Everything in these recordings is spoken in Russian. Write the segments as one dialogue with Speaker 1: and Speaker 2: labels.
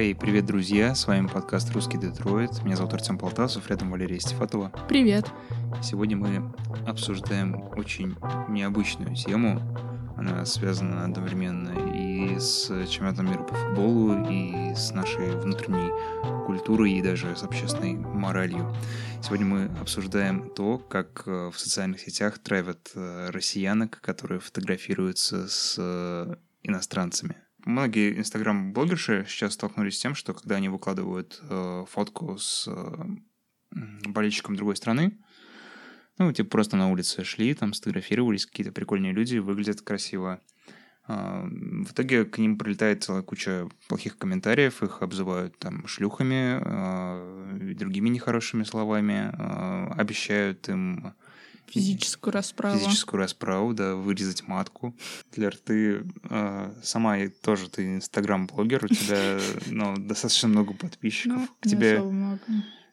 Speaker 1: Хей, привет, друзья! С вами подкаст «Русский Детройт». Меня зовут Артем Полтасов, рядом Валерия Стефатова.
Speaker 2: Привет!
Speaker 1: Сегодня мы обсуждаем очень необычную тему. Она связана одновременно и с чемпионатом мира по футболу, и с нашей внутренней культурой, и даже с общественной моралью. Сегодня мы обсуждаем то, как э, в социальных сетях травят э, россиянок, которые фотографируются с э, иностранцами. Многие инстаграм-блогерши сейчас столкнулись с тем, что когда они выкладывают э, фотку с э, болельщиком другой страны, ну, типа просто на улице шли, там сфотографировались, какие-то прикольные люди, выглядят красиво. Э, в итоге к ним прилетает целая куча плохих комментариев, их обзывают там шлюхами, э, другими нехорошими словами, э, обещают им
Speaker 2: Физическую расправу.
Speaker 1: Физическую расправу, да, вырезать матку. Лер, ты э, сама тоже, ты инстаграм-блогер, у тебя ну, достаточно много подписчиков.
Speaker 2: Ну,
Speaker 1: к тебе.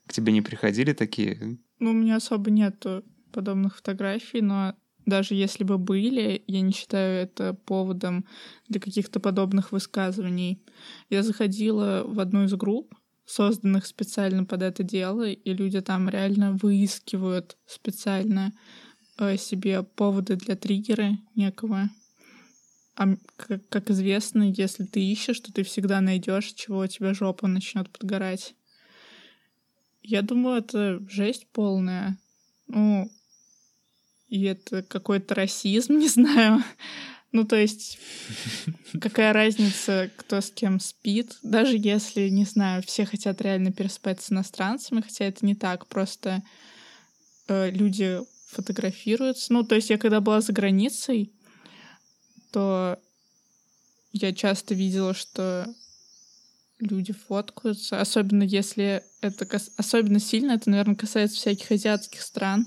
Speaker 1: К тебе не приходили такие?
Speaker 2: Ну, у меня особо нет подобных фотографий, но даже если бы были, я не считаю это поводом для каких-то подобных высказываний. Я заходила в одну из групп, созданных специально под это дело, и люди там реально выискивают специально э, себе поводы для триггера некого. А как, как известно, если ты ищешь, то ты всегда найдешь, чего у тебя жопа начнет подгорать. Я думаю, это жесть полная. Ну, и это какой-то расизм, не знаю. Ну, то есть, какая разница, кто с кем спит, даже если, не знаю, все хотят реально переспать с иностранцами, хотя это не так, просто э, люди фотографируются. Ну, то есть я когда была за границей, то я часто видела, что люди фоткаются, особенно если это особенно сильно, это, наверное, касается всяких азиатских стран.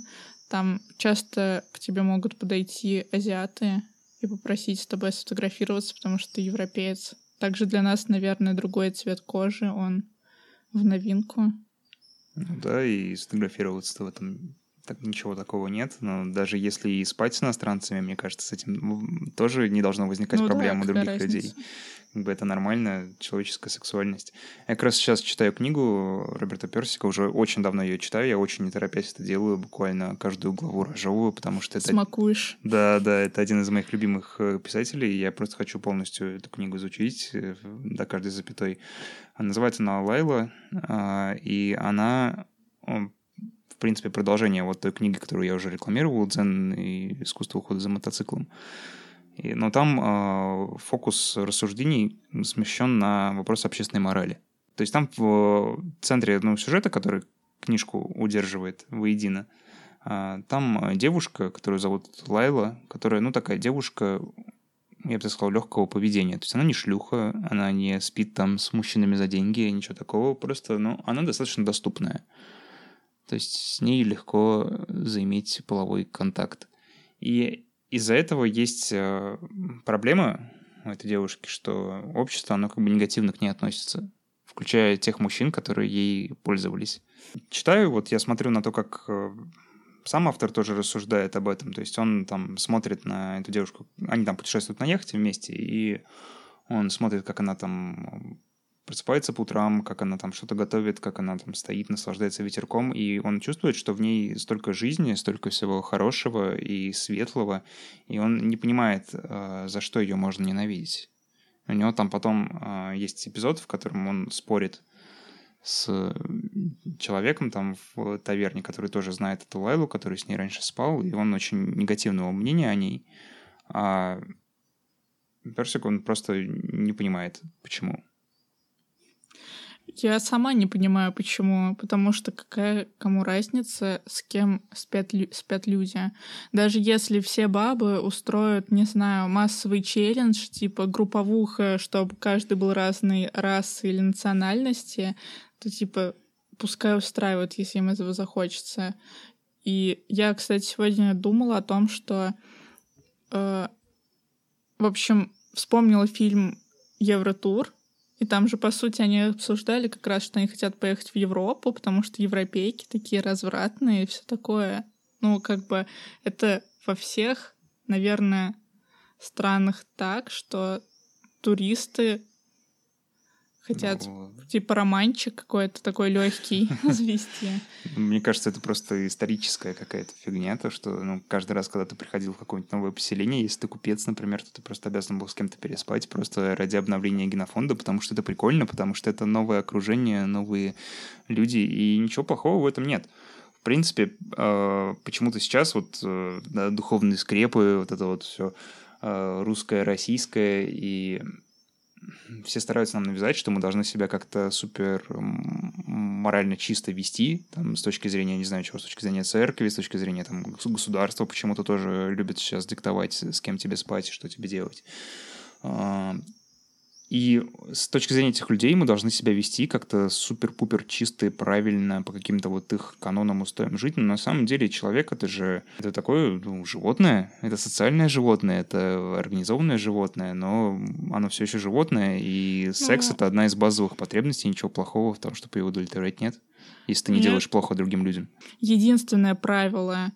Speaker 2: Там часто к тебе могут подойти азиаты и попросить с тобой сфотографироваться, потому что ты европеец. Также для нас, наверное, другой цвет кожи, он в новинку.
Speaker 1: Ну да, и сфотографироваться-то в этом так, ничего такого нет. Но даже если и спать с иностранцами, мне кажется, с этим тоже не должно возникать
Speaker 2: ну,
Speaker 1: проблем
Speaker 2: да,
Speaker 1: у других
Speaker 2: разница?
Speaker 1: людей как бы это нормально, человеческая сексуальность. Я как раз сейчас читаю книгу Роберта Персика, уже очень давно ее читаю, я очень не торопясь это делаю, буквально каждую главу разжевываю, потому что это...
Speaker 2: Смакуешь.
Speaker 1: Да, да, это один из моих любимых э, писателей, я просто хочу полностью эту книгу изучить э, до каждой запятой. Называется она «Лайла», а, и она принципе, продолжение вот той книги, которую я уже рекламировал, «Дзен и искусство ухода за мотоциклом». И, но там э, фокус рассуждений смещен на вопрос общественной морали. То есть там в центре ну, сюжета, который книжку удерживает воедино, э, там девушка, которую зовут Лайла, которая, ну, такая девушка, я бы так сказал, легкого поведения. То есть она не шлюха, она не спит там с мужчинами за деньги, ничего такого, просто, ну, она достаточно доступная. То есть с ней легко заиметь половой контакт. И из-за этого есть э, проблема у этой девушки, что общество, оно как бы негативно к ней относится, включая тех мужчин, которые ей пользовались. Читаю, вот я смотрю на то, как э, сам автор тоже рассуждает об этом, то есть он там смотрит на эту девушку, они там путешествуют на яхте вместе, и он смотрит, как она там просыпается по утрам, как она там что-то готовит, как она там стоит, наслаждается ветерком, и он чувствует, что в ней столько жизни, столько всего хорошего и светлого, и он не понимает, э, за что ее можно ненавидеть. У него там потом э, есть эпизод, в котором он спорит с человеком там в таверне, который тоже знает эту Лайлу, который с ней раньше спал, и он очень негативного мнения о ней. А Персик, он просто не понимает, почему.
Speaker 2: Я сама не понимаю, почему. Потому что какая кому разница, с кем спят, спят люди. Даже если все бабы устроят, не знаю, массовый челлендж, типа групповуха, чтобы каждый был разной расы или национальности, то типа пускай устраивают, если им этого захочется. И я, кстати, сегодня думала о том, что, э, в общем, вспомнила фильм Евротур, и там же, по сути, они обсуждали как раз, что они хотят поехать в Европу, потому что европейки такие развратные и все такое. Ну, как бы это во всех, наверное, странах так, что туристы хотят ну, типа романчик какой-то такой легкий завести.
Speaker 1: Мне кажется, это просто историческая какая-то фигня, то, что ну, каждый раз, когда ты приходил в какое-нибудь новое поселение, если ты купец, например, то ты просто обязан был с кем-то переспать просто ради обновления генофонда, потому что это прикольно, потому что это новое окружение, новые люди, и ничего плохого в этом нет. В принципе, э, почему-то сейчас вот э, да, духовные скрепы, вот это вот все э, русское, российское, и все стараются нам навязать, что мы должны себя как-то супер морально чисто вести, там, с точки зрения, не знаю чего, с точки зрения церкви, с точки зрения там, государства почему-то тоже любят сейчас диктовать, с кем тебе спать и что тебе делать. И с точки зрения этих людей мы должны себя вести как-то супер-пупер чисто и правильно, по каким-то вот их канонам устоям жить. Но на самом деле человек — это же это такое ну, животное, это социальное животное, это организованное животное, но оно все еще животное, и ну секс ну, — это одна из базовых потребностей, ничего плохого в том, чтобы его удовлетворять нет, если ты не делаешь плохо другим людям.
Speaker 2: Единственное правило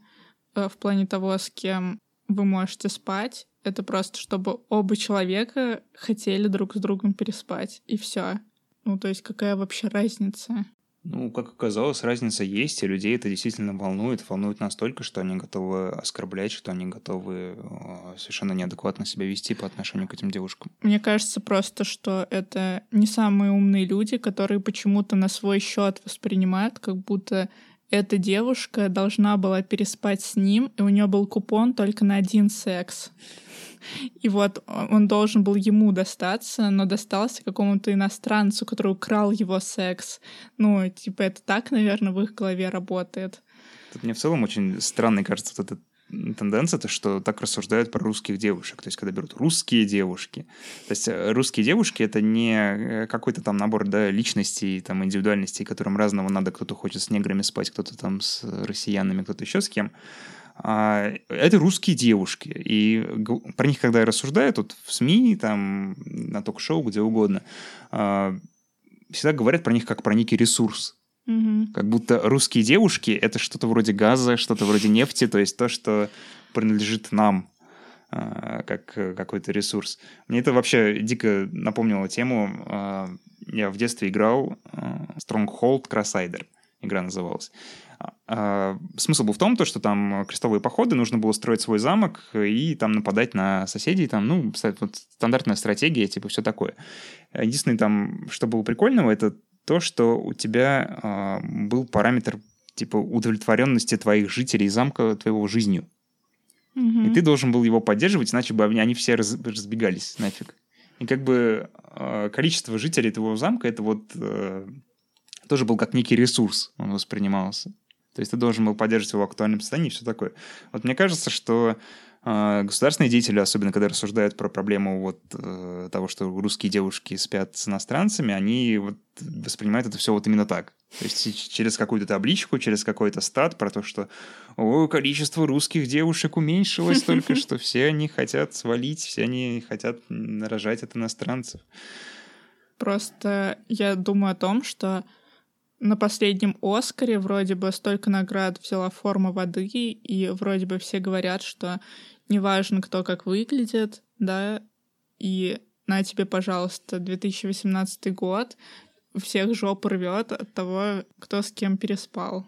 Speaker 2: э, в плане того, с кем вы можете спать, это просто чтобы оба человека хотели друг с другом переспать, и все. Ну, то есть какая вообще разница?
Speaker 1: Ну, как оказалось, разница есть, и людей это действительно волнует. Волнует настолько, что они готовы оскорблять, что они готовы э, совершенно неадекватно себя вести по отношению к этим девушкам.
Speaker 2: Мне кажется просто, что это не самые умные люди, которые почему-то на свой счет воспринимают, как будто эта девушка должна была переспать с ним, и у нее был купон только на один секс. И вот он должен был ему достаться, но достался какому-то иностранцу, который украл его секс. Ну, типа, это так, наверное, в их голове работает.
Speaker 1: Тут мне в целом очень странный кажется вот этот тенденция, то, что так рассуждают про русских девушек. То есть, когда берут русские девушки. То есть, э, русские девушки — это не э, какой-то там набор да, личностей, там, индивидуальностей, которым разного надо. Кто-то хочет с неграми спать, кто-то там с россиянами, кто-то еще с кем. А, это русские девушки. И про них, когда я рассуждаю, тут в СМИ, там, на ток-шоу, где угодно, а, всегда говорят про них как про некий ресурс.
Speaker 2: Угу.
Speaker 1: Как будто русские девушки — это что-то вроде газа, что-то вроде нефти, то есть то, что принадлежит нам а, как какой-то ресурс. Мне это вообще дико напомнило тему. Я в детстве играл Stronghold Crusader. Игра называлась. А, смысл был в том, то, что там крестовые походы, нужно было строить свой замок и там нападать на соседей, там, ну, вот, стандартная стратегия, типа, все такое. Единственное, там, что было прикольного, это то, что у тебя э, был параметр, типа, удовлетворенности твоих жителей замка твоего жизнью.
Speaker 2: Mm-hmm.
Speaker 1: И ты должен был его поддерживать, иначе бы они, все раз, разбегались нафиг. И как бы э, количество жителей твоего замка, это вот э, тоже был как некий ресурс, он воспринимался. То есть ты должен был поддерживать его в актуальном состоянии и все такое. Вот мне кажется, что государственные деятели, особенно когда рассуждают про проблему вот э, того, что русские девушки спят с иностранцами, они вот воспринимают это все вот именно так. То есть через какую-то табличку, через какой-то стат про то, что о, количество русских девушек уменьшилось только, что все они хотят свалить, все они хотят рожать от иностранцев.
Speaker 2: Просто я думаю о том, что на последнем Оскаре вроде бы столько наград взяла форма воды, и вроде бы все говорят, что неважно, кто как выглядит, да, и на тебе, пожалуйста, 2018 год, всех жоп рвет от того, кто с кем переспал.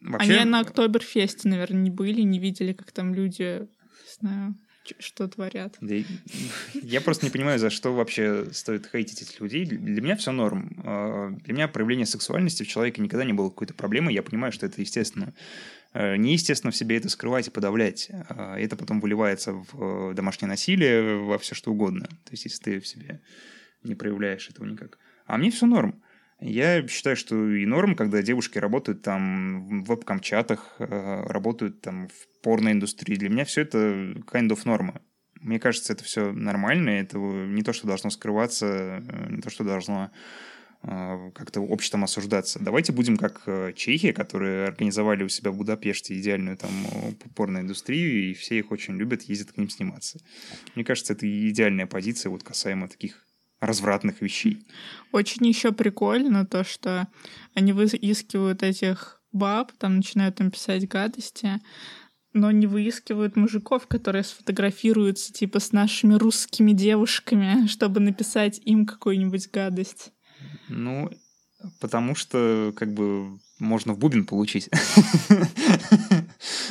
Speaker 2: Вообще... Они на Октоберфесте, наверное, не были, не видели, как там люди, не знаю, что творят.
Speaker 1: Да, я просто не понимаю, за что вообще стоит хейтить этих людей. Для меня все норм. А, для меня проявление сексуальности в человеке никогда не было какой-то проблемой. Я понимаю, что это естественно. А, неестественно в себе это скрывать и подавлять. А, это потом выливается в домашнее насилие, во все что угодно. То есть, если ты в себе не проявляешь этого никак. А мне все норм. Я считаю, что и норм, когда девушки работают там в веб-камчатах, работают там в порноиндустрии. Для меня все это kind of норма. Мне кажется, это все нормально, это не то, что должно скрываться, э, не то, что должно э, как-то обществом осуждаться. Давайте будем как э, чехи, которые организовали у себя в Будапеште идеальную там порноиндустрию, и все их очень любят, ездят к ним сниматься. Мне кажется, это идеальная позиция вот касаемо таких развратных вещей.
Speaker 2: Очень еще прикольно то, что они выискивают этих баб, там начинают там писать гадости, но не выискивают мужиков, которые сфотографируются типа с нашими русскими девушками, чтобы написать им какую-нибудь гадость.
Speaker 1: Ну, потому что, как бы, можно в бубен получить.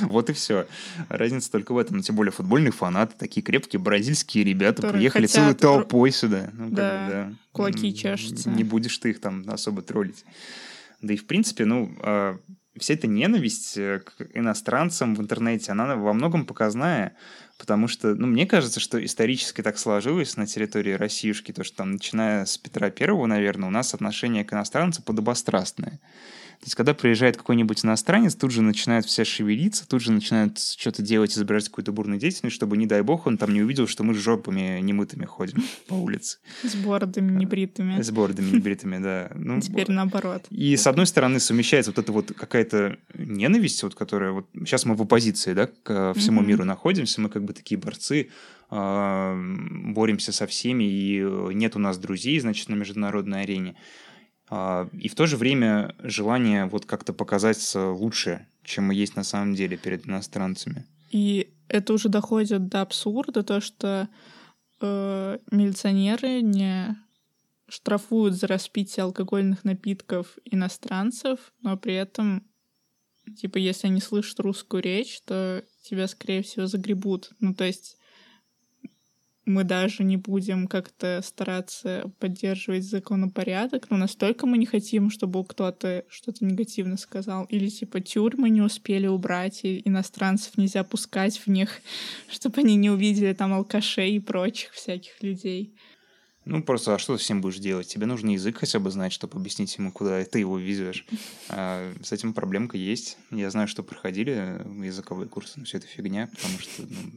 Speaker 1: Вот и все. Разница только в этом. Тем более футбольные фанаты, такие крепкие бразильские ребята,
Speaker 2: Которые
Speaker 1: приехали
Speaker 2: хотят
Speaker 1: целой толпой сюда. Ну, как
Speaker 2: Да,
Speaker 1: да.
Speaker 2: кулаки чешутся.
Speaker 1: Не будешь ты их там особо троллить. Да и в принципе, ну, а, вся эта ненависть э, к иностранцам в интернете, она во многом показная, потому что, ну, мне кажется, что исторически так сложилось на территории Россиюшки, то, что там, начиная с Петра Первого, наверное, у нас отношение к иностранцам подобострастное. То есть, когда приезжает какой-нибудь иностранец, тут же начинают все шевелиться, тут же начинают что-то делать, изображать какую-то бурную деятельность, чтобы, не дай бог, он там не увидел, что мы с жопами немытыми ходим по улице.
Speaker 2: С бородами небритыми.
Speaker 1: С бородами небритыми, да. Ну,
Speaker 2: Теперь наоборот.
Speaker 1: и с одной стороны совмещается вот эта вот какая-то ненависть, вот которая вот сейчас мы в оппозиции, да, к э, всему миру находимся, мы как бы такие борцы, а, боремся со всеми, и э, нет у нас друзей, значит, на международной арене. А, И в то же время желание вот как-то показаться лучше, чем мы есть на самом деле перед иностранцами.
Speaker 2: И это уже доходит до абсурда, то, что э, милиционеры не штрафуют за распитие алкогольных напитков иностранцев, но при этом, типа, если они слышат русскую речь, то тебя, скорее всего, загребут. Ну, то есть мы даже не будем как-то стараться поддерживать законопорядок, но настолько мы не хотим, чтобы кто-то что-то негативно сказал. Или типа тюрьмы не успели убрать, и иностранцев нельзя пускать в них, чтобы они не увидели там алкашей и прочих всяких людей.
Speaker 1: Ну, просто, а что ты всем будешь делать? Тебе нужно язык хотя бы знать, чтобы объяснить ему, куда ты его везешь. А с этим проблемка есть. Я знаю, что проходили языковые курсы, но все это фигня, потому что... ну,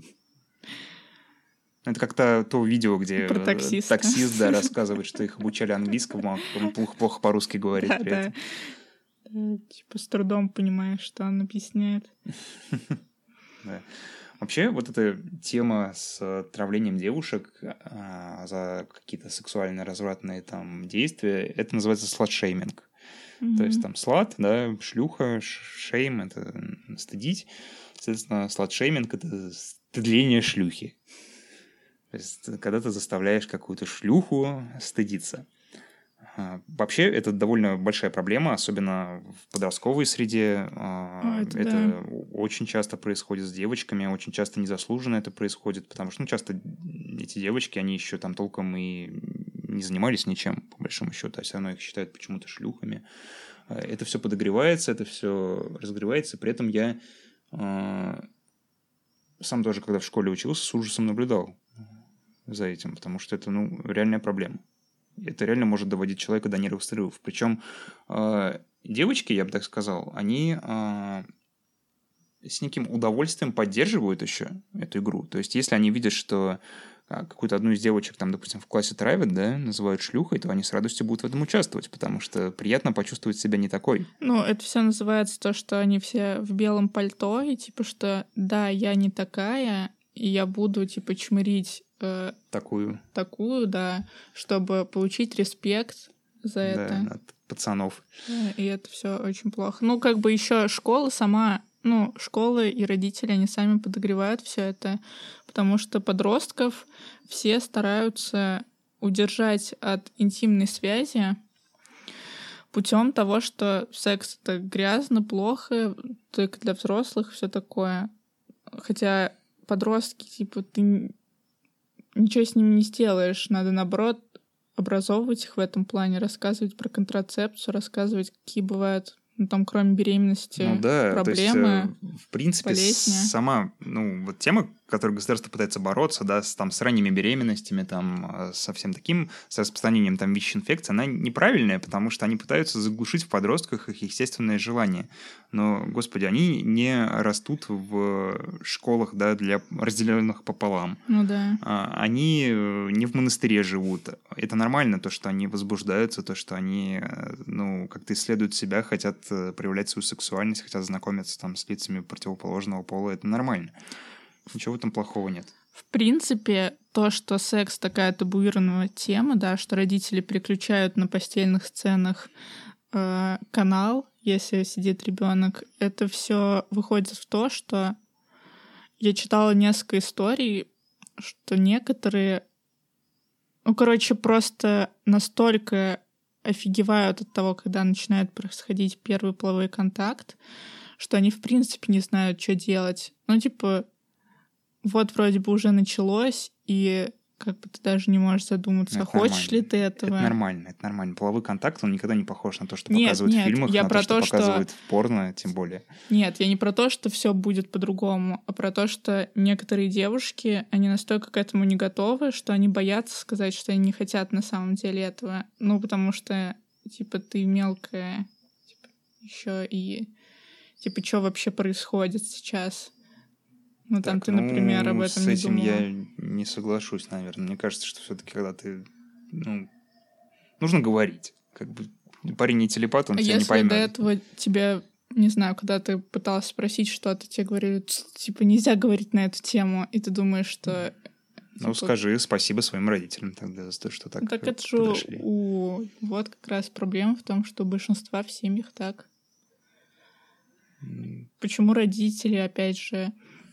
Speaker 1: это как-то то видео, где
Speaker 2: Про
Speaker 1: э,
Speaker 2: таксиста.
Speaker 1: таксист да, рассказывает, что их обучали английскому, а он плохо, плохо по-русски говорит
Speaker 2: Да,
Speaker 1: при этом.
Speaker 2: Да, Типа с трудом понимаешь, что он объясняет.
Speaker 1: Да. Вообще, вот эта тема с отравлением девушек а, за какие-то сексуально развратные там действия, это называется сладшейминг. То есть там слад, да, шлюха, шейм — это стыдить. Соответственно, сладшейминг — это стыдление шлюхи. То есть ты- когда ты заставляешь какую-то шлюху стыдиться. А, Вообще, это довольно большая проблема, особенно в подростковой среде. А,
Speaker 2: А, это
Speaker 1: Это
Speaker 2: да.
Speaker 1: очень часто происходит с девочками, очень часто незаслуженно это происходит, потому что, ну, часто эти девочки, они еще там толком и не занимались ничем, по большому счету, а все равно их считают почему-то шлюхами. Это все подогревается, это все разогревается. При этом я сам тоже, когда в школе учился, с ужасом наблюдал за этим, потому что это, ну, реальная проблема. Это реально может доводить человека до нервных срывов. Причем э, девочки, я бы так сказал, они э, с неким удовольствием поддерживают еще эту игру. То есть, если они видят, что а, какую-то одну из девочек, там, допустим, в классе травят, да, называют шлюхой, то они с радостью будут в этом участвовать, потому что приятно почувствовать себя не такой.
Speaker 2: Ну, это все называется то, что они все в белом пальто, и типа, что да, я не такая, и я буду, типа, чмырить э,
Speaker 1: Такую,
Speaker 2: такую, да, чтобы получить респект за
Speaker 1: да,
Speaker 2: это.
Speaker 1: от пацанов.
Speaker 2: Да, И это все очень плохо. Ну, как бы еще школа сама, ну, школы и родители, они сами подогревают все это, потому что подростков все стараются удержать от интимной связи путем того, что секс это грязно, плохо, только для взрослых, все такое. Хотя подростки, типа, ты ничего с ними не сделаешь, надо наоборот образовывать их в этом плане, рассказывать про контрацепцию, рассказывать, какие бывают, ну, там, кроме беременности,
Speaker 1: Ну да,
Speaker 2: проблемы.
Speaker 1: то есть, э, в принципе,
Speaker 2: болезни.
Speaker 1: сама, ну, вот тема, которой государство пытается бороться, да, с, там, с ранними беременностями, там, э, со всем таким, с распространением, там, ВИЧ-инфекции, она неправильная, потому что они пытаются заглушить в подростках их естественные желания. Но, господи, они не растут в школах, да, для разделенных пополам.
Speaker 2: Ну да.
Speaker 1: А, Они э, не в монастыре живут. Это нормально, то, что они возбуждаются, то, что они, э, ну, как-то исследуют себя, хотят проявлять свою сексуальность, хотят знакомиться там с лицами противоположного пола. Это нормально. Ничего этом плохого нет.
Speaker 2: В принципе, то, что секс такая табуированная тема, да, что родители переключают на постельных сценах э, канал, если сидит ребенок, это все выходит в то, что я читала несколько историй, что некоторые, ну, короче, просто настолько офигевают от того, когда начинает происходить первый половой контакт, что они, в принципе, не знают, что делать. Ну, типа, вот вроде бы уже началось, и как бы ты даже не можешь задуматься, это хочешь нормально. ли ты этого.
Speaker 1: Это нормально, это нормально. Половой контакт, он никогда не похож на то, что нет, показывают нет, в фильмах, я на про то, что, что показывают в порно, тем более.
Speaker 2: Нет, я не про то, что все будет по-другому, а про то, что некоторые девушки, они настолько к этому не готовы, что они боятся сказать, что они не хотят на самом деле этого. Ну, потому что, типа, ты мелкая, типа, еще и... Типа, что вообще происходит сейчас? Ну, там так, ты, например, ну, об этом
Speaker 1: с этим
Speaker 2: не
Speaker 1: я не соглашусь, наверное. Мне кажется, что все-таки, когда ты, ну, нужно говорить. Как бы парень не телепат, он а тебя
Speaker 2: если
Speaker 1: не поймет.
Speaker 2: до этого тебя, не знаю, когда ты пыталась спросить что-то, тебе говорили, типа, нельзя говорить на эту тему, и ты думаешь, что...
Speaker 1: Ну, типа... скажи спасибо своим родителям тогда за то, что так
Speaker 2: Так это же у... Вот как раз проблема в том, что большинства в семьях так. Почему родители, опять же,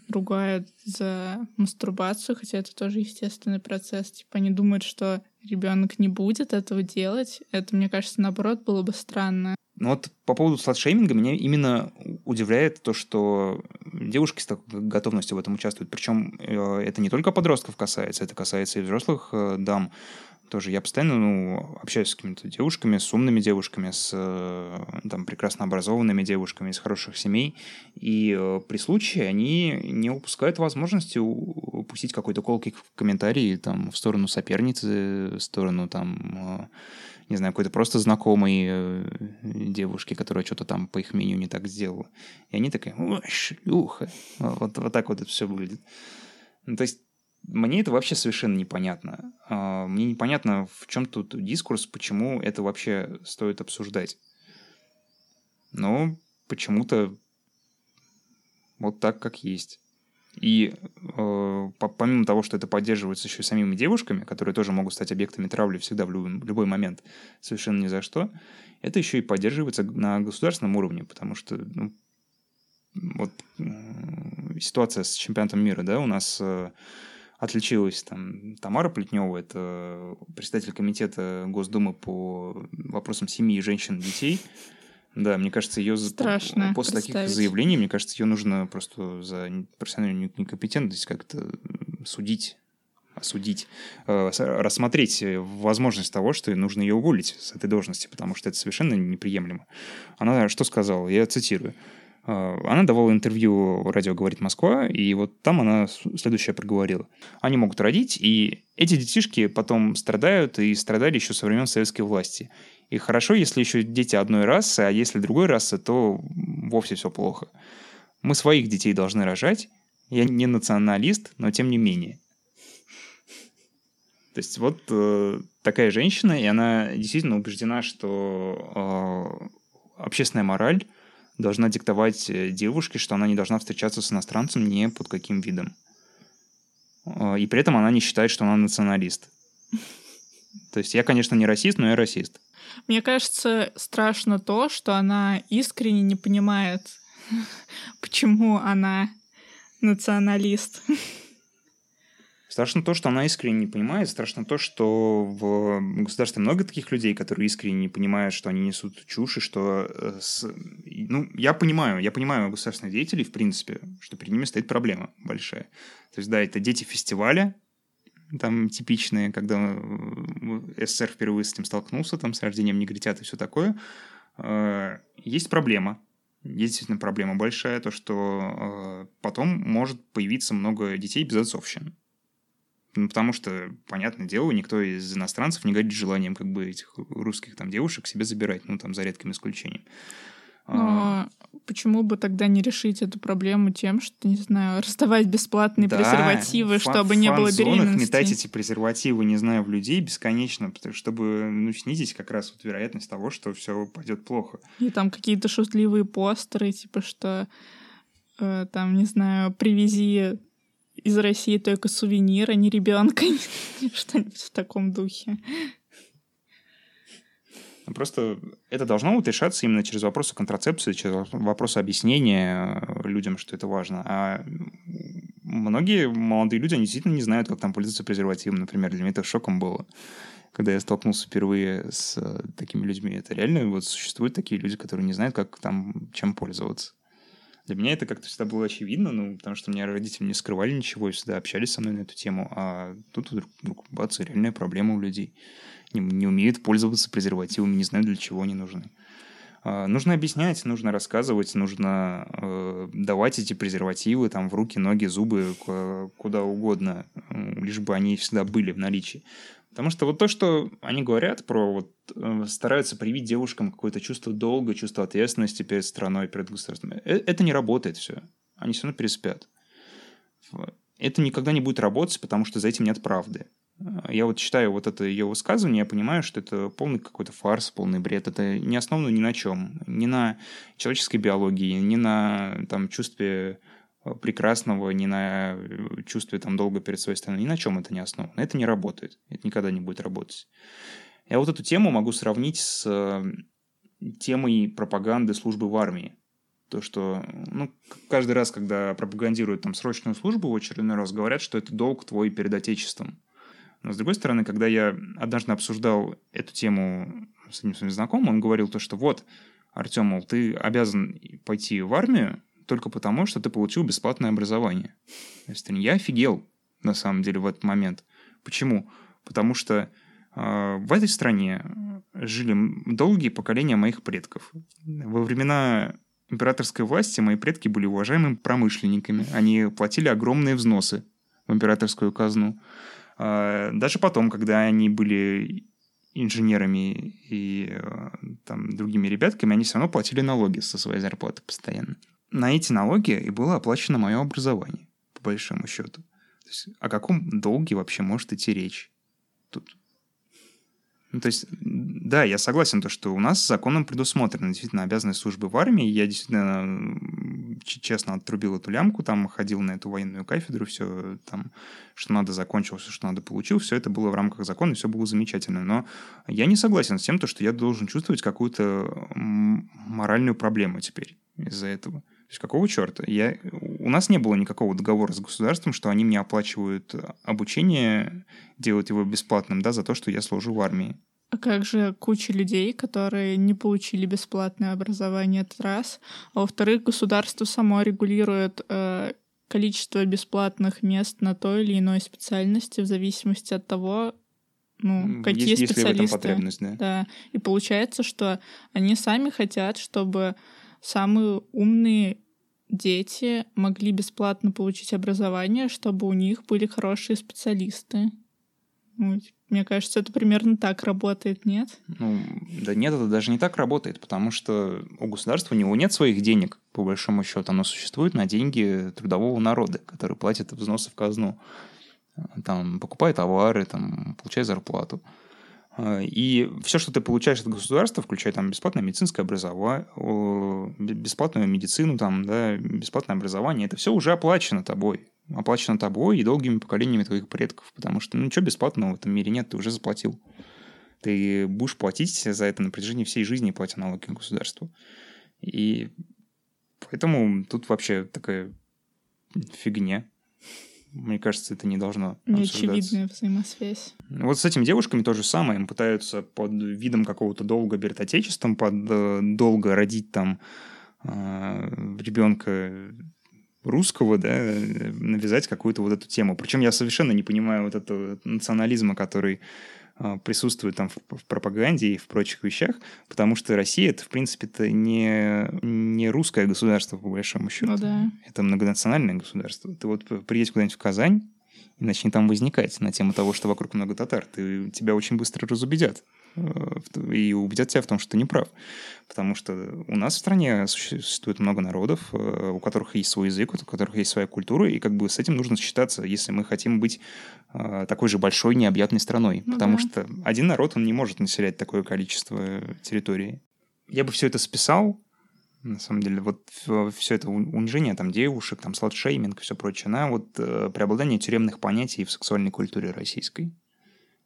Speaker 2: ругают за мастурбацию, хотя это тоже естественный процесс. Типа они думают, что ребенок не будет этого делать. Это, мне кажется, наоборот, было бы странно.
Speaker 1: Ну вот по поводу сладшейминга меня именно удивляет то, что девушки с такой готовностью в этом участвуют. Причем э, это не только подростков касается, это касается и взрослых э, дам тоже я постоянно ну, общаюсь с какими-то девушками, с умными девушками, с э, там, прекрасно образованными девушками из хороших семей. И э, при случае они не упускают возможности упустить какой-то колкий комментарий там, в сторону соперницы, в сторону там, э, не знаю, какой-то просто знакомой девушки, которая что-то там, по их мнению, не так сделала. И они такие, шлюха. Вот, вот так вот это все выглядит. Ну, то есть мне это вообще совершенно непонятно. А, мне непонятно, в чем тут дискурс, почему это вообще стоит обсуждать. Но почему-то вот так, как есть. И э, помимо того, что это поддерживается еще и самими девушками, которые тоже могут стать объектами травли всегда в любой, любой момент, совершенно ни за что, это еще и поддерживается на государственном уровне, потому что ну, вот э, ситуация с чемпионатом мира, да, у нас э, отличилась там Тамара Плетнева, это председатель комитета Госдумы по вопросам семьи, женщин, детей. Да, мне кажется, ее
Speaker 2: Страшно
Speaker 1: после таких заявлений, мне кажется, ее нужно просто за профессиональную некомпетентность как-то судить осудить, э, рассмотреть возможность того, что нужно ее уволить с этой должности, потому что это совершенно неприемлемо. Она что сказала? Я цитирую. А, она давала интервью радио «Говорит Москва», и вот там она следующее проговорила. Они могут родить, и эти детишки потом страдают и страдали еще со времен советской власти. И хорошо, если еще дети одной расы, а если другой расы, то вовсе все плохо. Мы своих детей должны рожать. Я не националист, но тем не менее. То есть вот э, такая женщина, и она действительно убеждена, что э, общественная мораль должна диктовать э, девушке, что она не должна встречаться с иностранцем ни под каким видом. А, и при этом она не считает, что она националист. То есть я, конечно, не расист, но я расист.
Speaker 2: Мне кажется, страшно то, что она искренне не понимает, почему она националист.
Speaker 1: Страшно то, что она искренне не понимает. Страшно то, что в государстве много таких людей, которые искренне не понимают, что они несут чушь, и что... Э, с... Ну, я понимаю, я понимаю государственных деятелей, в принципе, что перед ними стоит проблема большая. То есть, да, это дети фестиваля, там типичные, когда э, СССР впервые с этим столкнулся, там, с рождением негритят и все такое. Э, есть проблема, есть действительно проблема большая, то, что потом может появиться много детей без отцовщины. Ну, потому что, понятное дело, никто из иностранцев не горит желанием как бы этих русских там девушек себе забирать, ну, там, за редким исключением.
Speaker 2: Но а... почему бы тогда не решить эту проблему тем, что, не знаю, раздавать бесплатные да, презервативы, чтобы не было беременности?
Speaker 1: метать эти презервативы, не знаю, в людей бесконечно, чтобы ну, снизить как раз вот вероятность того, что все пойдет плохо.
Speaker 2: И там какие-то шутливые постеры, типа что э, там, не знаю, привези из России только сувенир, а не ребенка. Что-нибудь в таком духе.
Speaker 1: Просто это должно вот решаться именно через вопросы контрацепции, через вопросы объяснения э, людям, что это важно. А многие молодые люди, они действительно не знают, как там пользоваться презервативом. Например, для меня это шоком было, когда я столкнулся впервые с э, такими людьми. Это реально вот существуют такие люди, которые не знают, как там чем пользоваться. Для меня это как-то всегда было очевидно, ну, потому что у меня родители не скрывали ничего и всегда общались со мной на эту тему, а тут вдруг, вдруг бац, реальная проблема у людей. Не, не умеют пользоваться презервативами, не знают, для чего они нужны. А, нужно объяснять, нужно рассказывать, нужно э, давать эти презервативы там в руки, ноги, зубы, куда угодно, лишь бы они всегда были в наличии. Потому что вот то, что они говорят про, вот, э, стараются привить девушкам какое-то чувство долга, чувство ответственности перед страной, перед государством, э, это не работает все. Они все равно переспят. Это никогда не будет работать, потому что за этим нет правды. Я вот читаю вот это ее высказывание, я понимаю, что это полный какой-то фарс, полный бред. Это не основано ни на чем. Ни на человеческой биологии, ни на там, чувстве прекрасного, ни на э, чувстве там долга перед своей страной, ни на чем это не основано. Это не работает. Это никогда не будет работать. Я вот эту тему могу сравнить с э, темой пропаганды службы в армии. То, что ну, каждый раз, когда пропагандируют там срочную службу, в очередной раз говорят, что это долг твой перед Отечеством. Но с другой стороны, когда я однажды обсуждал эту тему с одним своим знакомым, он говорил то, что вот, Артем, мол, ты обязан пойти в армию, только потому, что ты получил бесплатное образование. Я офигел, на самом деле, в этот момент. Почему? Потому что э, в этой стране жили долгие поколения моих предков. Во времена императорской власти мои предки были уважаемыми промышленниками. Они платили огромные взносы в императорскую казну. Э, даже потом, когда они были инженерами и э, там, другими ребятками, они все равно платили налоги со своей зарплаты постоянно на эти налоги и было оплачено мое образование, по большому счету. То есть, о каком долге вообще может идти речь тут? Ну, то есть, да, я согласен, то, что у нас законом предусмотрена действительно обязанность службы в армии. Я действительно честно отрубил эту лямку, там ходил на эту военную кафедру, все там, что надо закончил, все, что надо получил, все это было в рамках закона, и все было замечательно. Но я не согласен с тем, то, что я должен чувствовать какую-то моральную проблему теперь из-за этого. То есть какого черта? Я... У нас не было никакого договора с государством, что они мне оплачивают обучение, делают его бесплатным, да, за то, что я служу в армии.
Speaker 2: А как же куча людей, которые не получили бесплатное образование, это раз. А во-вторых, государство само регулирует э, количество бесплатных мест на той или иной специальности в зависимости от того, ну, какие есть, специалисты. Если в этом потребность, да. да. И получается, что они сами хотят, чтобы самые умные дети могли бесплатно получить образование, чтобы у них были хорошие специалисты. Ну, мне кажется, это примерно так работает, нет?
Speaker 1: Ну, да нет, это даже не так работает, потому что у государства у него нет своих денег, по большому счету. Оно существует на деньги трудового народа, который платит взносы в казну. Там, покупает товары, там, получает зарплату. А, и все, что ты получаешь от государства, включая там бесплатное медицинское образование, бесплатную медицину, там, да, бесплатное образование, это все уже оплачено тобой. Оплачено тобой и долгими поколениями твоих предков. Потому что, ну, ничего бесплатного в этом мире нет, ты уже заплатил. Ты будешь платить за это на протяжении всей жизни, платя налоги государству. И поэтому тут вообще такая фигня. Мне кажется, это не должно
Speaker 2: Неочевидная взаимосвязь.
Speaker 1: Вот с этими девушками то же самое. Им пытаются под видом какого-то долга перед Отечеством, под э, долго родить там э, ребенка русского, да, навязать какую-то вот эту тему. Причем я совершенно не понимаю вот этого национализма, который присутствует там в, в пропаганде и в прочих вещах, потому что Россия это, в принципе, это не, не русское государство, по большому счету.
Speaker 2: Ну, да.
Speaker 1: Это многонациональное государство. Ты вот приедешь куда-нибудь в Казань, и начни там возникать на тему того, что вокруг много татар, ты, тебя очень быстро разубедят. Э, и убедят тебя в том, что ты не прав. Потому что у нас в стране существует много народов, э, у которых есть свой язык, у которых есть своя культура, и как бы с этим нужно считаться, если мы хотим быть э, такой же большой необъятной страной. Ну, потому да. что один народ, он не может населять такое количество территории. Я бы все это списал, на самом деле, вот все это унижение там девушек, там сладшейминг и все прочее, на вот преобладание тюремных понятий в сексуальной культуре российской.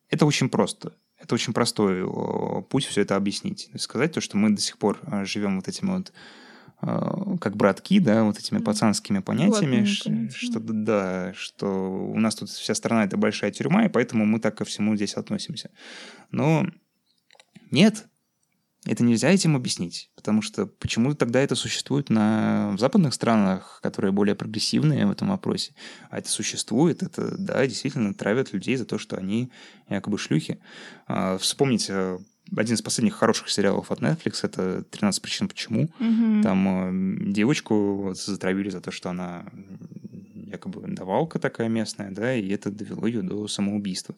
Speaker 1: Это очень просто это очень простой путь все это объяснить. Сказать то, что мы до сих пор э, живем вот этим вот э, как братки, да, вот этими пацанскими понятиями, что, что да, что у нас тут вся страна это большая тюрьма, и поэтому мы так ко всему здесь относимся. Но нет, это нельзя этим объяснить, потому что почему тогда это существует на в западных странах, которые более прогрессивные в этом вопросе, а это существует, это, да, действительно травят людей за то, что они якобы шлюхи. А, вспомните один из последних хороших сериалов от Netflix это «13 причин почему». Угу. Там э, девочку вот затравили за то, что она якобы давалка такая местная, да, и это довело ее до самоубийства.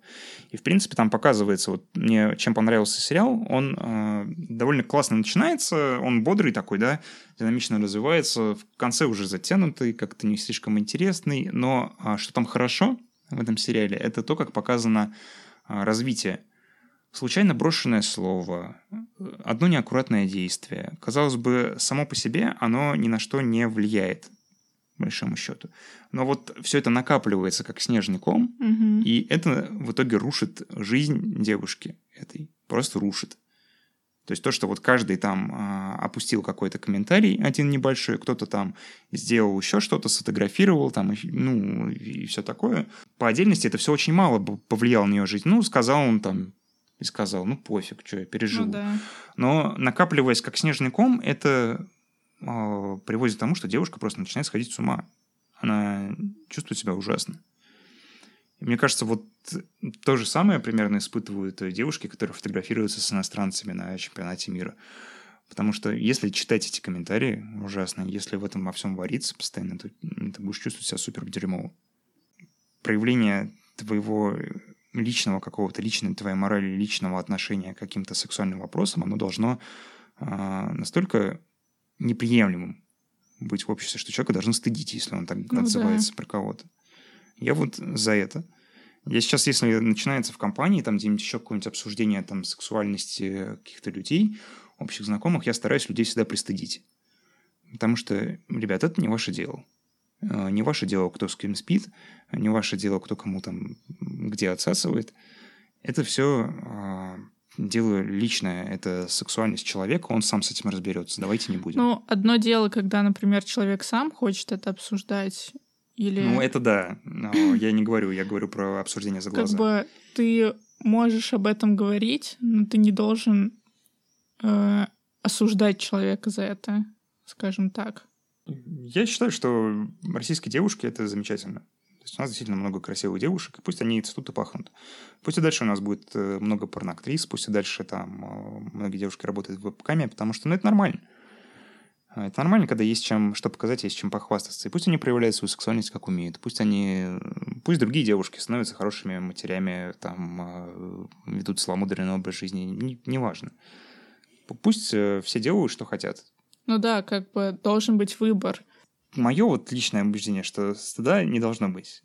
Speaker 1: И, в принципе, там показывается, вот мне чем понравился сериал, он э, довольно классно начинается, он бодрый такой, да, динамично развивается, в конце уже затянутый, как-то не слишком интересный, но э, что там хорошо в этом сериале, это то, как показано э, развитие Случайно брошенное слово, одно неаккуратное действие. Казалось бы, само по себе оно ни на что не влияет большому счету. Но вот все это накапливается как снежный ком, угу. и это в итоге рушит жизнь девушки этой. Просто рушит. То есть то, что вот каждый там а, опустил какой-то комментарий, один небольшой, кто-то там сделал еще что-то, сфотографировал там, ну, и все такое. По отдельности это все очень мало повлияло на ее жизнь. Ну, сказал он там, и сказал, ну, пофиг, что я пережил. Ну, да. Но накапливаясь как снежный ком, это приводит к тому, что девушка просто начинает сходить с ума. Она чувствует себя ужасно. И мне кажется, вот то же самое примерно испытывают девушки, которые фотографируются с иностранцами на чемпионате мира. Потому что если читать эти комментарии ужасно, если в этом во всем вариться постоянно, то ты будешь чувствовать себя супер дерьмово. Проявление твоего личного какого-то, личной твоей морали, личного отношения к каким-то сексуальным вопросам, оно должно э, настолько неприемлемым быть в обществе, что человека должны стыдить, если он так ну, отзывается да. про кого-то. Я вот за это. Я сейчас, если начинается в компании, там где-нибудь еще какое-нибудь обсуждение там сексуальности каких-то людей, общих знакомых, я стараюсь людей всегда пристыдить. Потому что, ребят, это не ваше дело. Э, не ваше дело, кто с кем спит, не ваше дело, кто кому там где отсасывает. Это все а, дело личное, это сексуальность человека, он сам с этим разберется. Давайте не будем.
Speaker 2: Ну, одно дело, когда, например, человек сам хочет это обсуждать, или...
Speaker 1: Ну, это да. Но я не говорю, я говорю про обсуждение за глаза.
Speaker 2: Как бы ты можешь об этом говорить, но ты не должен э, осуждать человека за это, скажем так.
Speaker 1: Я считаю, что российские девушки это замечательно. То есть у нас действительно много красивых девушек, и пусть они цветут и пахнут. Пусть и дальше у нас будет э, много порноактрис, пусть и дальше там э, многие девушки работают в веб-каме, потому что ну, это нормально. А, это нормально, когда есть чем что показать, есть чем похвастаться. И пусть они проявляют свою сексуальность, как умеют. Пусть они... Пусть другие девушки становятся хорошими матерями, там, э, ведут целомудренный образ жизни. Неважно. Не пусть все делают, что хотят.
Speaker 2: Ну да, как бы должен быть выбор.
Speaker 1: Мое вот личное убеждение, что стыда не должно быть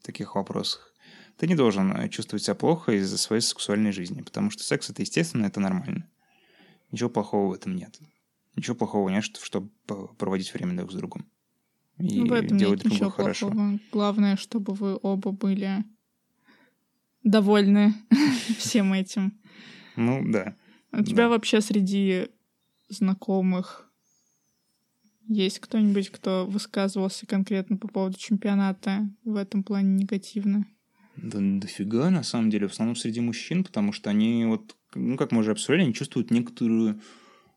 Speaker 1: в таких вопросах. Ты не должен э, чувствовать себя плохо из-за своей сексуальной жизни, потому что секс это естественно, это нормально. Ничего плохого в этом нет. Ничего плохого нет, чтобы проводить время друг с другом.
Speaker 2: И ну, в этом делать нет ничего хорошо. плохого. Главное, чтобы вы оба были довольны всем этим.
Speaker 1: Ну, да.
Speaker 2: У тебя вообще среди знакомых есть кто-нибудь, кто высказывался конкретно по поводу чемпионата в этом плане негативно?
Speaker 1: Да дофига, на самом деле, в основном среди мужчин, потому что они вот, ну, как мы уже обсуждали, они чувствуют некоторую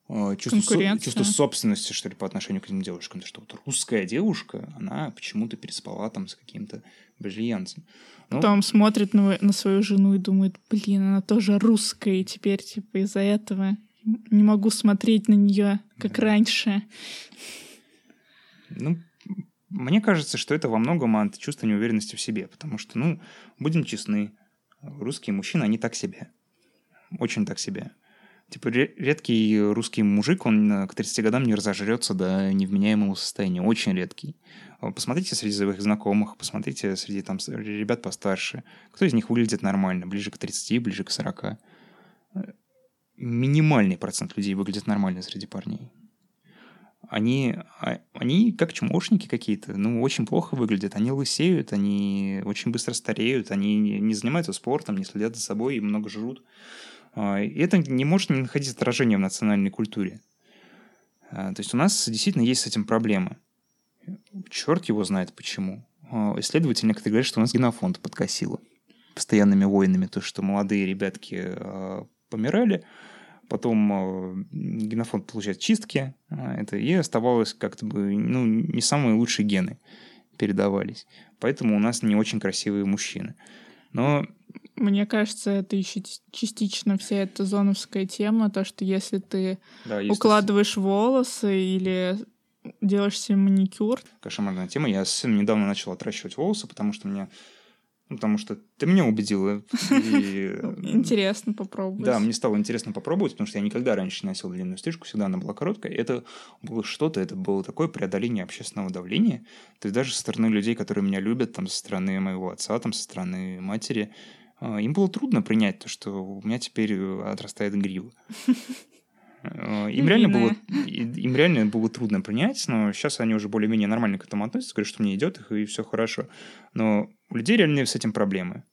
Speaker 1: э, чувство, со, чувство собственности, что ли, по отношению к этим девушкам. То, что вот русская девушка, она почему-то переспала там с каким-то бразильянцем.
Speaker 2: Ну, Потом смотрит на, на свою жену и думает, блин, она тоже русская, и теперь, типа, из-за этого не могу смотреть на нее, как да. раньше.
Speaker 1: Ну, мне кажется, что это во многом от чувства неуверенности в себе, потому что, ну, будем честны, русские мужчины, они так себе. Очень так себе. Типа редкий русский мужик, он к 30 годам не разожрется до невменяемого состояния. Очень редкий. Посмотрите среди своих знакомых, посмотрите среди там ребят постарше. Кто из них выглядит нормально, ближе к 30, ближе к 40 минимальный процент людей выглядит нормально среди парней. они, а, они как чмошники какие-то, ну, очень плохо выглядят. Они лысеют, они очень быстро стареют, они не занимаются спортом, не следят за собой и много жрут. А, и это не может не находить отражения в национальной культуре. То есть у нас действительно есть с этим проблемы. Черт его знает почему. Исследователи некоторые говорят, что у нас генофонд подкосило постоянными войнами, то, что молодые ребятки помирали, потом э, генофонд получает чистки, а, это, и оставалось как-то бы, ну, не самые лучшие гены передавались. Поэтому у нас не очень красивые мужчины. Но
Speaker 2: мне кажется, это еще частично вся эта зоновская тема, то, что если ты да, если... укладываешь волосы или делаешь себе маникюр.
Speaker 1: Кошмарная тема. Я недавно начал отращивать волосы, потому что мне ну, потому что ты меня убедила.
Speaker 2: И... Интересно попробовать.
Speaker 1: Да, мне стало интересно попробовать, потому что я никогда раньше не носил длинную стрижку, всегда она была короткая. Это было что-то, это было такое преодоление общественного давления. То есть даже со стороны людей, которые меня любят, там, со стороны моего отца, там, со стороны матери, а, им было трудно принять то, что у меня теперь э, отрастает грива. Э, им реально, было, им реально было трудно принять, но сейчас они уже более-менее нормально к этому относятся, говорят, что мне идет их, и все хорошо. Но у людей реально с этим проблемы.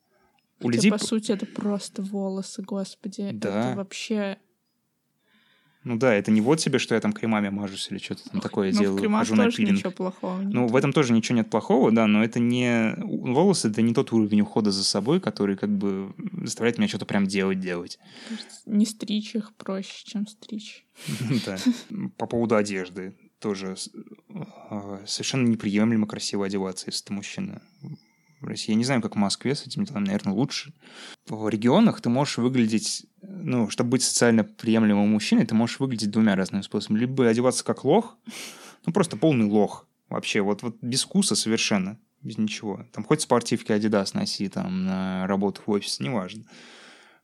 Speaker 2: У Хотя, людей... по сути, это просто волосы, господи. Да. Это вообще
Speaker 1: ну да, это не вот себе, что я там кремами мажусь или что-то там такое ну, делаю. В
Speaker 2: кремах тоже на пилинг. ничего плохого
Speaker 1: нет. Ну, в этом тоже ничего нет плохого, да, но это не... Волосы — это не тот уровень ухода за собой, который как бы заставляет меня что-то прям делать-делать.
Speaker 2: Не стричь их проще, чем стричь.
Speaker 1: Да. По поводу одежды тоже а, совершенно неприемлемо красиво одеваться, если ты мужчина России. Я не знаю, как в Москве с этим делом, наверное, лучше. В регионах ты можешь выглядеть, ну, чтобы быть социально приемлемым мужчиной, ты можешь выглядеть двумя разными способами. Либо одеваться как лох, ну, просто полный лох вообще, вот, вот без вкуса совершенно, без ничего. Там хоть спортивки Adidas носи, там, на работу в офис, неважно.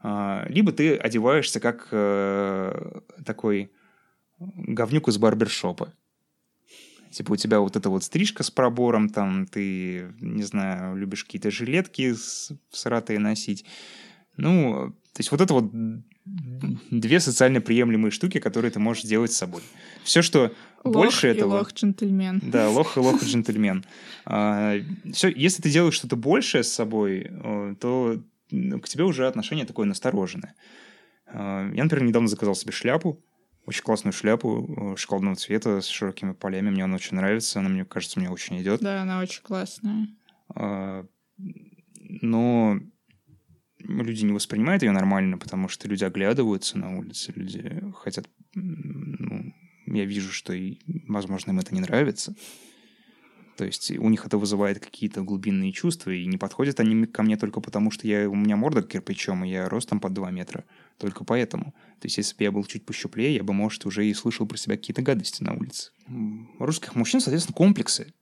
Speaker 1: А, либо ты одеваешься как э, такой говнюк из барбершопа. Типа у тебя вот эта вот стрижка с пробором, там ты, не знаю, любишь какие-то жилетки сратые носить. Ну, то есть вот это вот две социально приемлемые штуки, которые ты можешь делать с собой. Все, что лох больше этого...
Speaker 2: лох джентльмен.
Speaker 1: Да, лох и лох джентльмен. А, все, если ты делаешь что-то большее с собой, то к тебе уже отношение такое настороженное. А, я, например, недавно заказал себе шляпу, очень классную шляпу э, шоколадного цвета с широкими полями. Мне она очень нравится. Она, мне кажется, мне очень идет.
Speaker 2: Да, она очень классная. А,
Speaker 1: но люди не воспринимают ее нормально, потому что люди оглядываются на улице, люди хотят... Ну, я вижу, что, и, возможно, им это не нравится. То есть у них это вызывает какие-то глубинные чувства, и не подходят они ко мне только потому, что я, у меня морда кирпичом, и я ростом под 2 метра. Только поэтому. То есть если бы я был чуть пощуплее, я бы, может, уже и слышал про себя какие-то гадости на улице. У русских мужчин, соответственно, комплексы.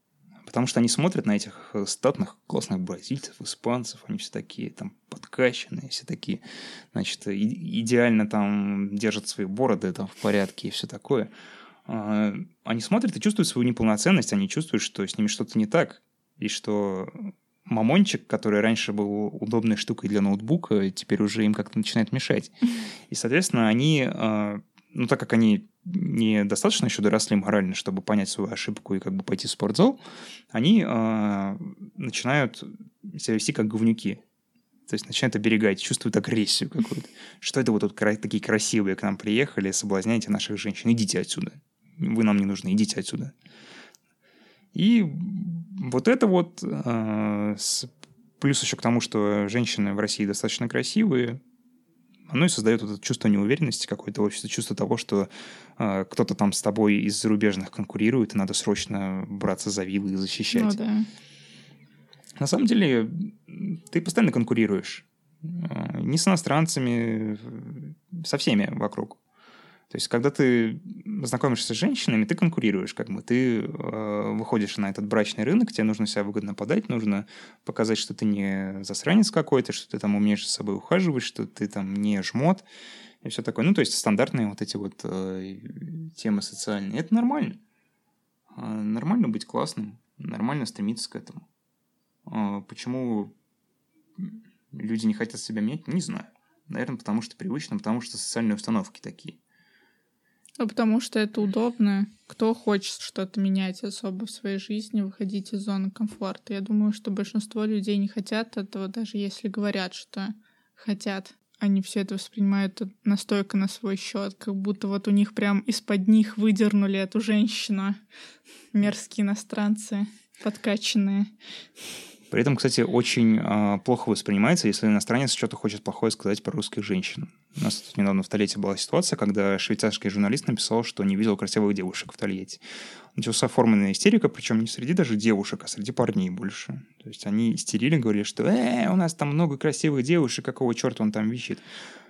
Speaker 1: Потому что они смотрят на этих э, статных, классных бразильцев, испанцев, они все такие там подкачанные, все такие, значит, идеально там держат свои бороды там в порядке и все такое. А, они смотрят и чувствуют свою неполноценность, они чувствуют, что с ними что-то не так, и что мамончик, который раньше был удобной штукой для ноутбука, теперь уже им как-то начинает мешать. И, соответственно, они, а, ну, так как они недостаточно еще доросли морально, чтобы понять свою ошибку и как бы пойти в спортзал, они э, начинают себя вести как говнюки. То есть начинают оберегать, чувствуют агрессию какую-то. Что это вы тут такие красивые к нам приехали, соблазняете наших женщин? Идите отсюда вы нам не нужны, идите отсюда. И вот это вот, э, с, плюс еще к тому, что женщины в России достаточно красивые, оно и создает вот это чувство неуверенности какое-то общество, чувство того, что э, кто-то там с тобой из зарубежных конкурирует, и надо срочно браться за вилы и защищать. Ну, да. На самом деле, ты постоянно конкурируешь. Э, не с иностранцами, со всеми вокруг. То есть, когда ты знакомишься с женщинами, ты конкурируешь, как бы ты э, выходишь на этот брачный рынок, тебе нужно себя выгодно подать, нужно показать, что ты не засранец какой-то, что ты там умеешь за собой ухаживать, что ты там не жмот и все такое. Ну, то есть стандартные вот эти вот э, темы социальные. Это нормально. Э, нормально быть классным, нормально стремиться к этому. Э, почему люди не хотят себя менять, не знаю. Наверное, потому что привычно, потому что социальные установки такие.
Speaker 2: Ну, потому что это удобно. Кто хочет что-то менять особо в своей жизни, выходить из зоны комфорта. Я думаю, что большинство людей не хотят этого, даже если говорят, что хотят. Они все это воспринимают настолько на свой счет, как будто вот у них прям из-под них выдернули эту женщину. Мерзкие иностранцы, подкачанные.
Speaker 1: При этом, кстати, очень э, плохо воспринимается, если иностранец что-то хочет плохое сказать про русских женщин. У нас тут недавно в Тольятти была ситуация, когда швейцарский журналист написал, что не видел красивых девушек в Тольятти. Начался оформленная истерика, причем не среди даже девушек, а среди парней больше. То есть они истерили, говорили, что «э, у нас там много красивых девушек, какого черта он там висит?»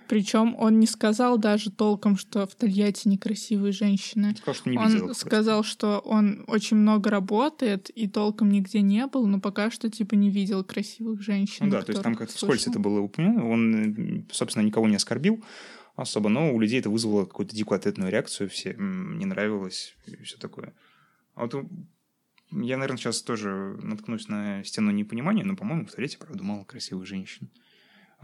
Speaker 2: Причем он не сказал даже толком, что в Тольятти некрасивые женщины.
Speaker 1: Сказал, что не
Speaker 2: он
Speaker 1: видел
Speaker 2: сказал, что он очень много работает и толком нигде не был, но пока что типа не видел красивых женщин.
Speaker 1: Ну да, то есть там как-то вскользь это было упомянуто. Он, собственно, никого не оскорбил особо, но у людей это вызвало какую-то дикую ответную реакцию, все не нравилось и все такое. А вот я, наверное, сейчас тоже наткнусь на стену непонимания, но, по-моему, в Тольятти, правда, мало красивых женщин.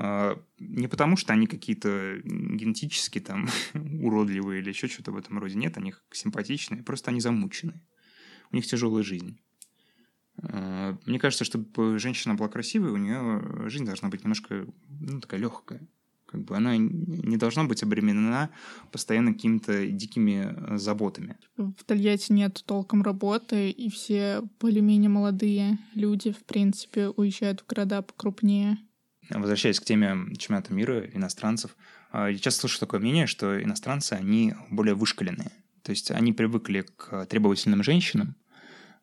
Speaker 1: А, Не потому, что они какие-то генетически там уродливые или еще что-то в этом роде. Нет, они симпатичные, просто они замученные. У них тяжелая жизнь. А, Мне кажется, чтобы женщина была красивой, у нее жизнь должна быть немножко ну, такая легкая. Как бы она не должна быть обременена постоянно какими-то дикими э, заботами.
Speaker 2: В Тольятти нет толком работы, и все более-менее молодые люди, в принципе, уезжают в города покрупнее.
Speaker 1: Возвращаясь к теме чемпионата мира, иностранцев, а, я часто слышу такое мнение, что иностранцы, они более вышкаленные. То есть они привыкли к требовательным женщинам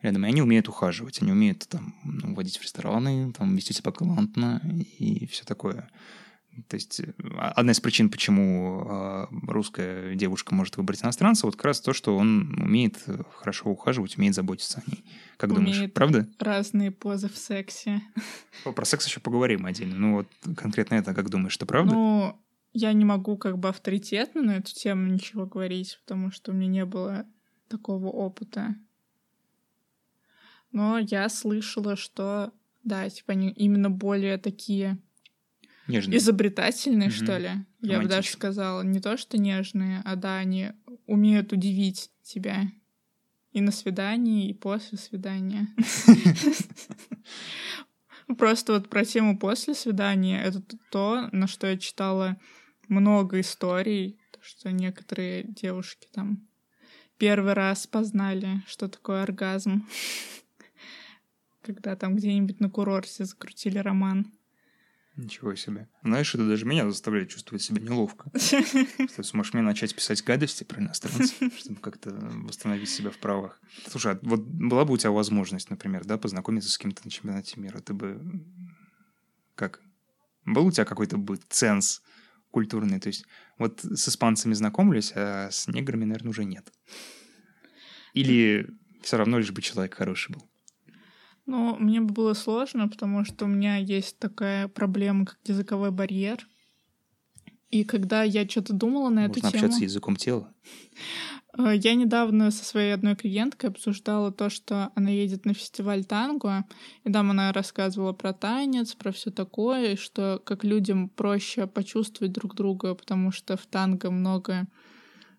Speaker 1: рядом, и они умеют ухаживать, они умеют там ну, водить в рестораны, там вести себя галантно и все такое. То есть э, одна из причин, почему э, русская девушка может выбрать иностранца, вот как раз то, что он умеет э, хорошо ухаживать, умеет заботиться о ней. Как думаешь,
Speaker 2: Умеет
Speaker 1: правда?
Speaker 2: Разные позы в сексе.
Speaker 1: Про секс еще поговорим отдельно. Ну вот конкретно это как думаешь, что правда?
Speaker 2: Ну, я не могу как бы авторитетно на эту тему ничего говорить, потому что у меня не было такого опыта. Но я слышала, что, да, типа они именно более такие
Speaker 1: Нежно.
Speaker 2: изобретательные,
Speaker 1: Мгм.
Speaker 2: что ли. Я бы даже сказала, не то что нежные, а да, они умеют удивить тебя и на свидании, и после свидания. Просто вот про тему после свидания это то, на что я читала много историй, то, что некоторые девушки там первый раз познали, что такое оргазм, когда там где-нибудь на курорте закрутили роман.
Speaker 1: Ничего себе. Знаешь, это даже меня заставляет чувствовать себя неловко. Ты сможешь мне начать писать гадости про иностранцев, чтобы как-то восстановить себя в правах. Слушай, а вот была бы у тебя возможность, например, да, познакомиться с кем-то на чемпионате мира, ты бы... Как? Был у тебя какой-то бы ценз культурный? То есть вот с испанцами знакомились, а с неграми, наверное, уже нет. Или все равно лишь бы человек хороший был?
Speaker 2: Ну, мне бы было сложно, потому что у меня есть такая проблема, как языковой барьер. И когда я что-то думала на эту
Speaker 1: Можно
Speaker 2: тему...
Speaker 1: общаться языком тела.
Speaker 2: Э, Я недавно со своей одной клиенткой обсуждала то, что она едет на фестиваль танго, и там она рассказывала про танец, про все такое, и что как людям проще почувствовать друг друга, потому что в танго много,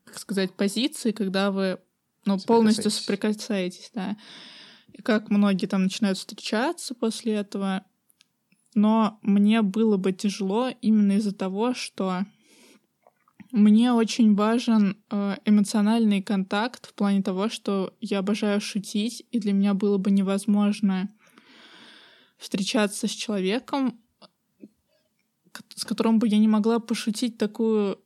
Speaker 2: как сказать, позиций, когда вы ну, полностью
Speaker 1: соприкасаетесь,
Speaker 2: да. И как многие там начинают встречаться после этого. Но мне было бы тяжело именно из-за того, что мне очень важен э, эмоциональный контакт в плане того, что я обожаю шутить, и для меня было бы невозможно встречаться с человеком, ко- с которым бы я не могла пошутить такую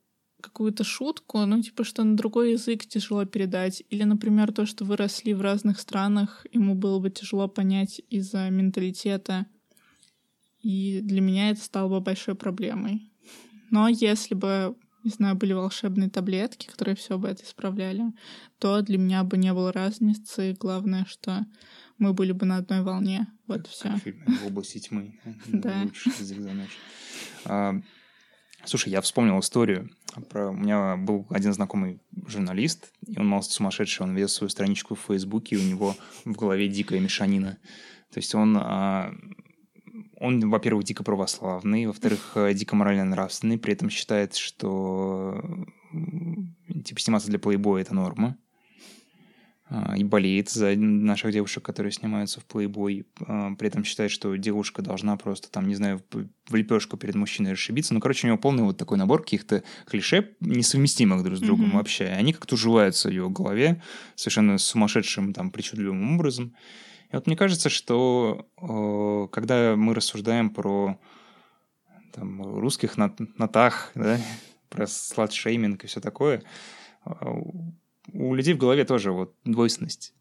Speaker 2: какую-то шутку, ну, типа, что на другой язык тяжело передать. Или, например, то, что вы росли в разных странах, ему было бы тяжело понять из-за менталитета. И для меня это стало бы большой проблемой. Но если бы, не знаю, были волшебные таблетки, которые все бы это исправляли, то для меня бы не было разницы. Главное, что мы были бы на одной волне. Вот все.
Speaker 1: Как «В области тьмы».
Speaker 2: Да.
Speaker 1: Слушай, я вспомнил историю. Про... У меня был один знакомый журналист, и он мало сумасшедший. Он вел свою страничку в Фейсбуке, и у него в голове дикая мешанина. То есть он, а, он во-первых, дико православный, во-вторых, э, дико морально-нравственный, при этом считает, что типа сниматься для плейбоя это норма. А, и болеет за наших девушек, которые снимаются в плейбой. А, при этом считает, что девушка должна просто там, не знаю, в лепешку перед мужчиной расшибиться. Ну, короче, у него полный вот такой набор каких-то клише, несовместимых друг с другом mm-hmm. вообще. Они как-то уживаются в его голове совершенно сумасшедшим, там, причудливым образом. И вот мне кажется, что э, когда мы рассуждаем про там, русских нат натах, да, про сладшейминг и все такое, у людей в голове тоже вот двойственность.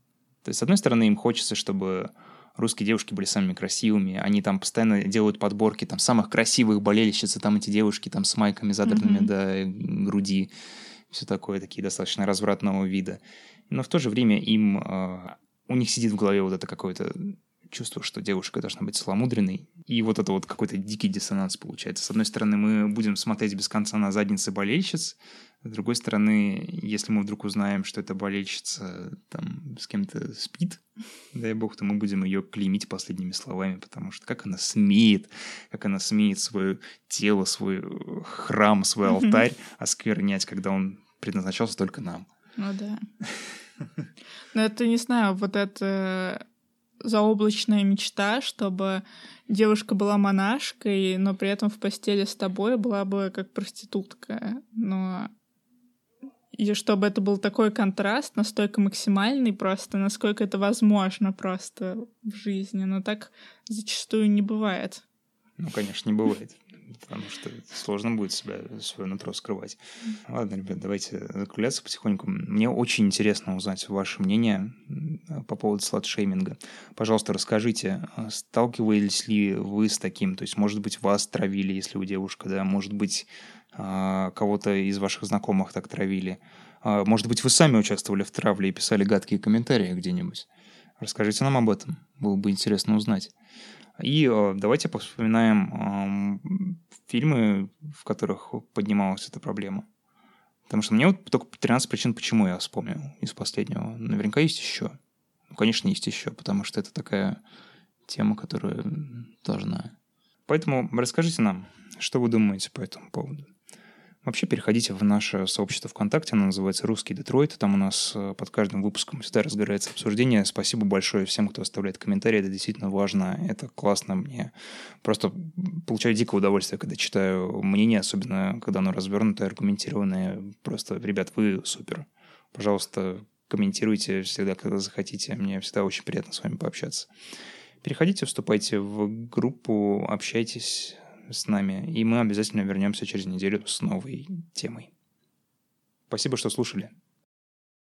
Speaker 1: То есть, с одной стороны, им хочется, чтобы русские девушки были самыми красивыми, они там постоянно делают подборки там самых красивых болельщиц, и там эти девушки там с майками задранными mm-hmm. до груди, все такое, такие достаточно развратного вида. Но в то же время им, э, у них сидит в голове вот это какое-то чувство, что девушка должна быть целомудренной. И вот это вот какой-то дикий диссонанс получается. С одной стороны, мы будем смотреть без конца на задницы болельщиц, с другой стороны, если мы вдруг узнаем, что эта болельщица там с кем-то спит, дай бог, то мы будем ее клеймить последними словами, потому что как она смеет, как она смеет свое тело, свой храм, свой алтарь осквернять, когда он предназначался только нам.
Speaker 2: Ну да. Но это, не знаю, вот это заоблачная мечта, чтобы девушка была монашкой, но при этом в постели с тобой была бы как проститутка. Но и чтобы это был такой контраст, настолько максимальный просто, насколько это возможно просто в жизни. Но так зачастую не бывает.
Speaker 1: Ну, конечно, не бывает. Потому что сложно будет себя, свое нутро скрывать. Ладно, ребят, давайте закругляться потихоньку. Мне очень интересно узнать ваше мнение по поводу сладшейминга. Пожалуйста, расскажите, а сталкивались ли вы с таким? То есть, может быть, вас травили, если у девушка, да? Может быть, а, кого-то из ваших знакомых так травили. А, может быть, вы сами участвовали в травле и писали гадкие комментарии где-нибудь. Расскажите нам об этом. Было бы интересно узнать. И а, давайте вспоминаем фильмы, в которых поднималась эта проблема. Потому что мне вот только 13 причин, почему я вспомнил из последнего. Наверняка есть еще. Ну, конечно, есть еще, потому что это такая тема, которая должна. Поэтому расскажите нам, что вы думаете по этому поводу. Вообще переходите в наше сообщество ВКонтакте, оно называется «Русский Детройт». Там у нас э, под каждым выпуском всегда разгорается обсуждение. Спасибо большое всем, кто оставляет комментарии. Это действительно важно, это классно. Мне просто получаю дикое удовольствие, когда читаю мнение, особенно когда оно развернутое, аргументированное. Просто, ребят, вы супер. Пожалуйста, комментируйте всегда, когда захотите. Мне всегда очень приятно с вами пообщаться. Переходите, вступайте в группу, общайтесь, с нами, и мы обязательно вернемся через неделю с новой темой. Спасибо, что слушали.